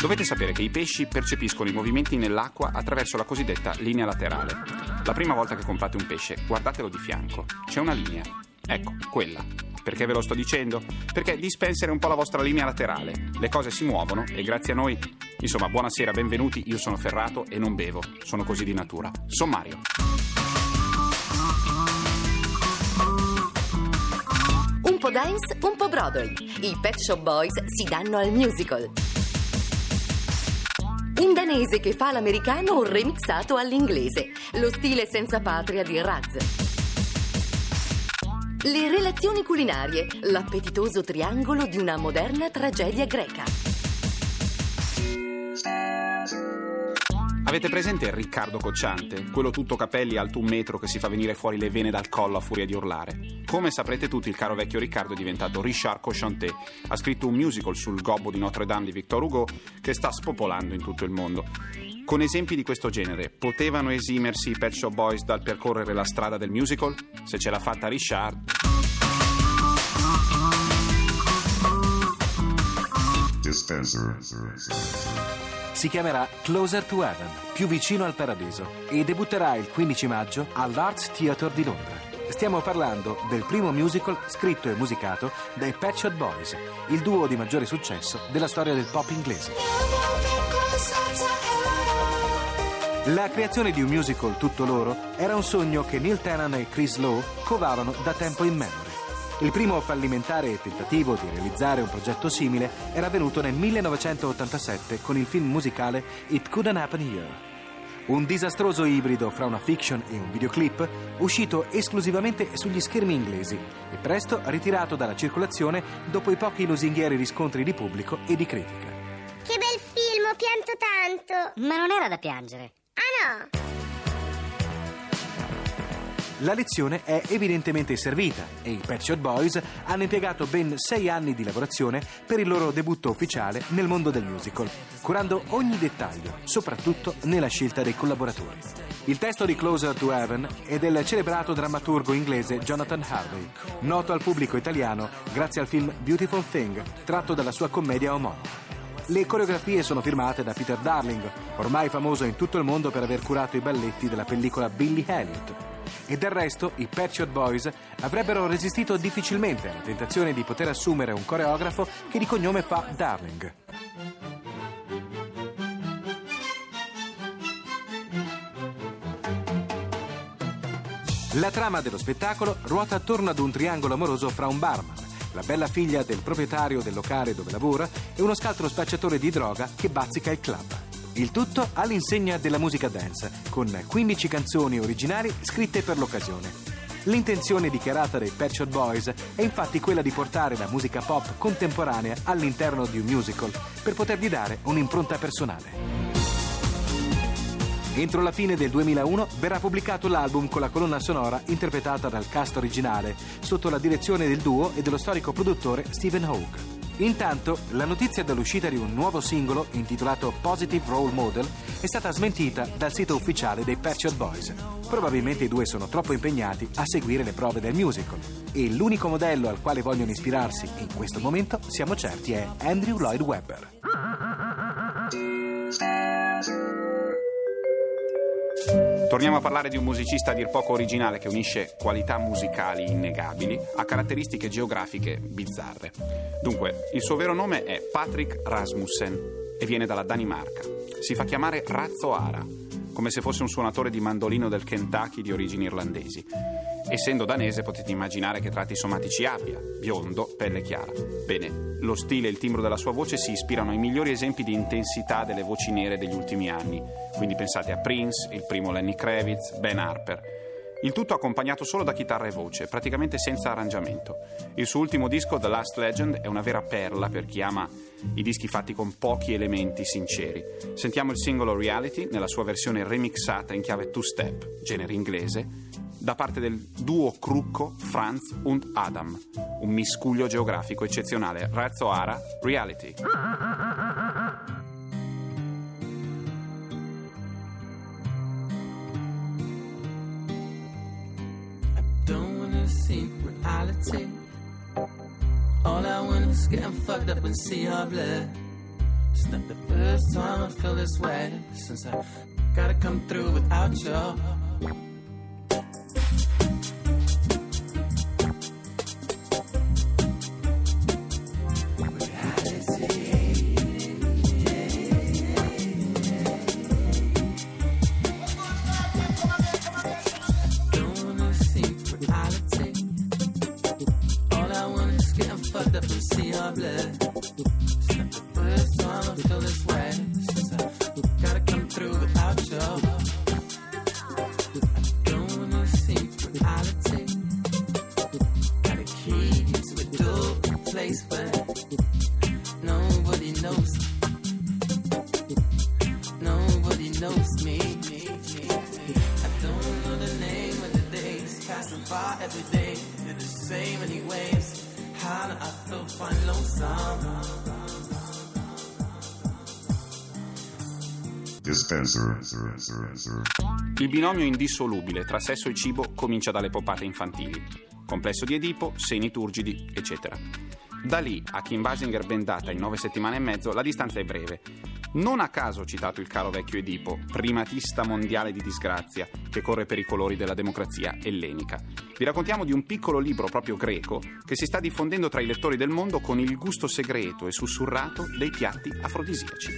Dovete sapere che i pesci percepiscono i movimenti nell'acqua attraverso la cosiddetta linea laterale. La prima volta che comprate un pesce, guardatelo di fianco. C'è una linea. Ecco, quella. Perché ve lo sto dicendo? Perché Dispenser è un po' la vostra linea laterale. Le cose si muovono e grazie a noi. Insomma, buonasera, benvenuti. Io sono Ferrato e non bevo. Sono così di natura. Sommario. Po' dance, un po' Broadway. I Pet Shop Boys si danno al musical. Un danese che fa l'americano remixato all'inglese. Lo stile senza patria di Raz. Le relazioni culinarie. L'appetitoso triangolo di una moderna tragedia greca. Avete presente Riccardo Cocciante? Quello tutto capelli alto un metro che si fa venire fuori le vene dal collo a furia di urlare. Come saprete tutti, il caro vecchio Riccardo è diventato Richard Cochanté. Ha scritto un musical sul gobbo di Notre Dame di Victor Hugo che sta spopolando in tutto il mondo. Con esempi di questo genere, potevano esimersi i Pet Shop Boys dal percorrere la strada del musical? Se ce l'ha fatta Richard... Dispenser. Si chiamerà Closer to Heaven, più vicino al paradiso, e debutterà il 15 maggio all'Arts Theatre di Londra. Stiamo parlando del primo musical scritto e musicato dai Pet Boys, il duo di maggiore successo della storia del pop inglese. La creazione di un musical tutto loro era un sogno che Neil Tennant e Chris Lowe covavano da tempo in memoria. Il primo fallimentare tentativo di realizzare un progetto simile era avvenuto nel 1987 con il film musicale It Couldn't Happen Here. Un disastroso ibrido fra una fiction e un videoclip uscito esclusivamente sugli schermi inglesi e presto ritirato dalla circolazione dopo i pochi lusinghieri riscontri di pubblico e di critica. Che bel film, ho pianto tanto. Ma non era da piangere. Ah no, La lezione è evidentemente servita e i Pet Shop Boys hanno impiegato ben sei anni di lavorazione per il loro debutto ufficiale nel mondo del musical, curando ogni dettaglio, soprattutto nella scelta dei collaboratori. Il testo di Closer to Heaven è del celebrato drammaturgo inglese Jonathan Harvey, noto al pubblico italiano grazie al film Beautiful Thing, tratto dalla sua commedia omonima. Le coreografie sono firmate da Peter Darling, ormai famoso in tutto il mondo per aver curato i balletti della pellicola Billy Elliot. E del resto i Shop Boys avrebbero resistito difficilmente alla tentazione di poter assumere un coreografo che di cognome fa Darling. La trama dello spettacolo ruota attorno ad un triangolo amoroso fra un barman, la bella figlia del proprietario del locale dove lavora e uno scaltro spacciatore di droga che bazzica il club. Il tutto all'insegna della musica dance, con 15 canzoni originali scritte per l'occasione. L'intenzione dichiarata dai Pet Shop Boys è infatti quella di portare la musica pop contemporanea all'interno di un musical per potergli dare un'impronta personale. Entro la fine del 2001 verrà pubblicato l'album con la colonna sonora interpretata dal cast originale, sotto la direzione del duo e dello storico produttore Stephen Hogue. Intanto, la notizia dell'uscita di un nuovo singolo intitolato Positive Role Model è stata smentita dal sito ufficiale dei Pet Shop Boys. Probabilmente i due sono troppo impegnati a seguire le prove del musical. E l'unico modello al quale vogliono ispirarsi in questo momento, siamo certi, è Andrew Lloyd Webber. Torniamo a parlare di un musicista a dir poco originale che unisce qualità musicali innegabili a caratteristiche geografiche bizzarre. Dunque, il suo vero nome è Patrick Rasmussen e viene dalla Danimarca. Si fa chiamare Razzo Ara, come se fosse un suonatore di mandolino del Kentucky di origini irlandesi. Essendo danese potete immaginare che tratti somatici abbia, biondo, pelle chiara. Bene, lo stile e il timbro della sua voce si ispirano ai migliori esempi di intensità delle voci nere degli ultimi anni. Quindi pensate a Prince, il primo Lenny Kravitz, Ben Harper. Il tutto accompagnato solo da chitarra e voce, praticamente senza arrangiamento. Il suo ultimo disco, The Last Legend, è una vera perla per chi ama i dischi fatti con pochi elementi sinceri. Sentiamo il singolo Reality nella sua versione remixata in chiave two-step, genere inglese, da parte del duo crucco Franz und Adam, un miscuglio geografico eccezionale. Razzo Ara, Reality. All I want is getting fucked up and see our blood. It's not the first time I feel this way since I gotta come through without you. Feel fine lonesome? Dispenser. Il binomio indissolubile tra sesso e cibo comincia dalle poppate infantili. Complesso di Edipo, seni turgidi, eccetera. Da lì a Kim Basinger bendata in nove settimane e mezzo la distanza è breve. Non a caso ho citato il caro vecchio Edipo, primatista mondiale di disgrazia, che corre per i colori della democrazia ellenica. Vi raccontiamo di un piccolo libro proprio greco che si sta diffondendo tra i lettori del mondo con il gusto segreto e sussurrato dei piatti afrodisiaci.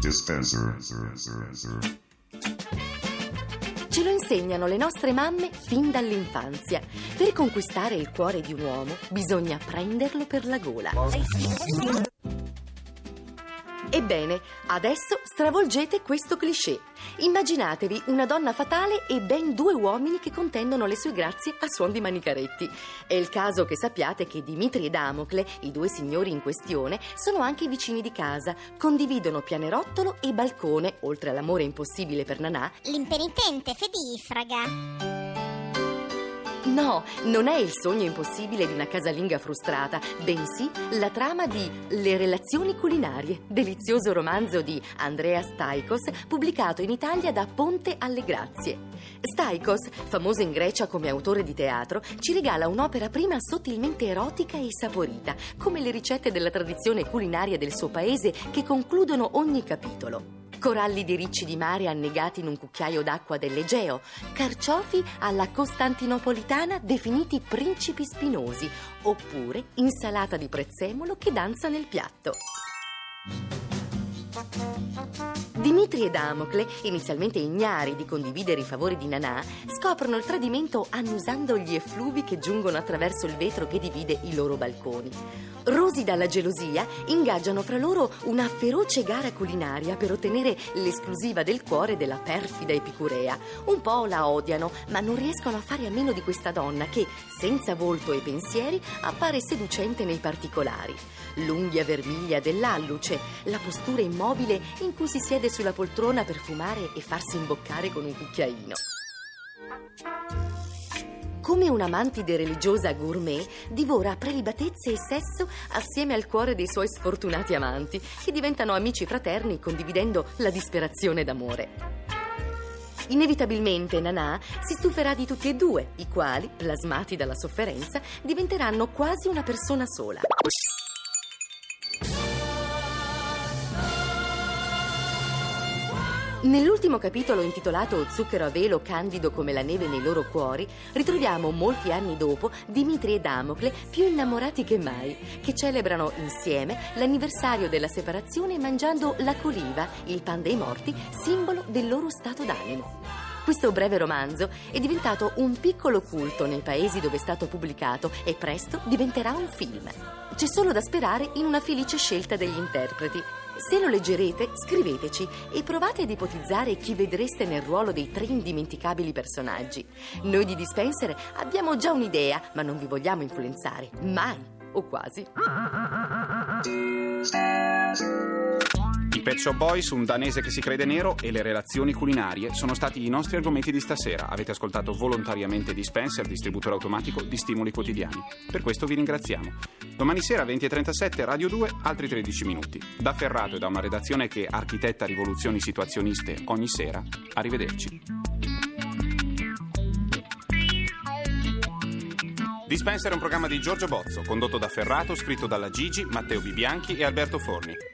Dispenser. Ce lo insegnano le nostre mamme fin dall'infanzia. Per conquistare il cuore di un uomo bisogna prenderlo per la gola. Ebbene, adesso stravolgete questo cliché. Immaginatevi una donna fatale e ben due uomini che contendono le sue grazie a suon di manicaretti. È il caso che sappiate che Dimitri e Damocle, i due signori in questione, sono anche vicini di casa, condividono pianerottolo e balcone, oltre all'amore impossibile per Nanà, L'impenitente Fedifraga. No, non è il sogno impossibile di una casalinga frustrata, bensì la trama di Le relazioni culinarie, delizioso romanzo di Andrea Staikos, pubblicato in Italia da Ponte alle Grazie. Staikos, famoso in Grecia come autore di teatro, ci regala un'opera prima sottilmente erotica e saporita, come le ricette della tradizione culinaria del suo paese che concludono ogni capitolo. Coralli di ricci di mare annegati in un cucchiaio d'acqua dell'Egeo, carciofi alla costantinopolitana definiti principi spinosi, oppure insalata di prezzemolo che danza nel piatto. Dimitri e Damocle, inizialmente ignari di condividere i favori di Nanà, scoprono il tradimento annusando gli effluvi che giungono attraverso il vetro che divide i loro balconi. Rosi dalla gelosia, ingaggiano fra loro una feroce gara culinaria per ottenere l'esclusiva del cuore della perfida epicurea. Un po' la odiano, ma non riescono a fare a meno di questa donna che, senza volto e pensieri, appare seducente nei particolari. L'unghia vermiglia dell'alluce, la postura immobile in cui si siede sulla poltrona per fumare e farsi imboccare con un cucchiaino. Come una mantide religiosa gourmet, divora prelibatezze e sesso assieme al cuore dei suoi sfortunati amanti, che diventano amici fraterni condividendo la disperazione d'amore. Inevitabilmente Nanà si stuferà di tutti e due, i quali, plasmati dalla sofferenza, diventeranno quasi una persona sola. Nell'ultimo capitolo intitolato Zucchero a velo candido come la neve nei loro cuori, ritroviamo molti anni dopo Dimitri e Damocle più innamorati che mai, che celebrano insieme l'anniversario della separazione mangiando la coliva, il pan dei morti, simbolo del loro stato d'animo. Questo breve romanzo è diventato un piccolo culto nei paesi dove è stato pubblicato e presto diventerà un film. C'è solo da sperare in una felice scelta degli interpreti. Se lo leggerete, scriveteci e provate ad ipotizzare chi vedreste nel ruolo dei tre indimenticabili personaggi. Noi di Dispenser abbiamo già un'idea, ma non vi vogliamo influenzare, mai o quasi. Pet Shop Boys, un danese che si crede nero e le relazioni culinarie sono stati i nostri argomenti di stasera. Avete ascoltato volontariamente Dispenser, distributore automatico di stimoli quotidiani. Per questo vi ringraziamo. Domani sera 20.37 Radio 2, altri 13 minuti. Da Ferrato e da una redazione che architetta rivoluzioni situazioniste ogni sera. Arrivederci. Dispenser è un programma di Giorgio Bozzo, condotto da Ferrato, scritto dalla Gigi, Matteo Bibianchi e Alberto Forni.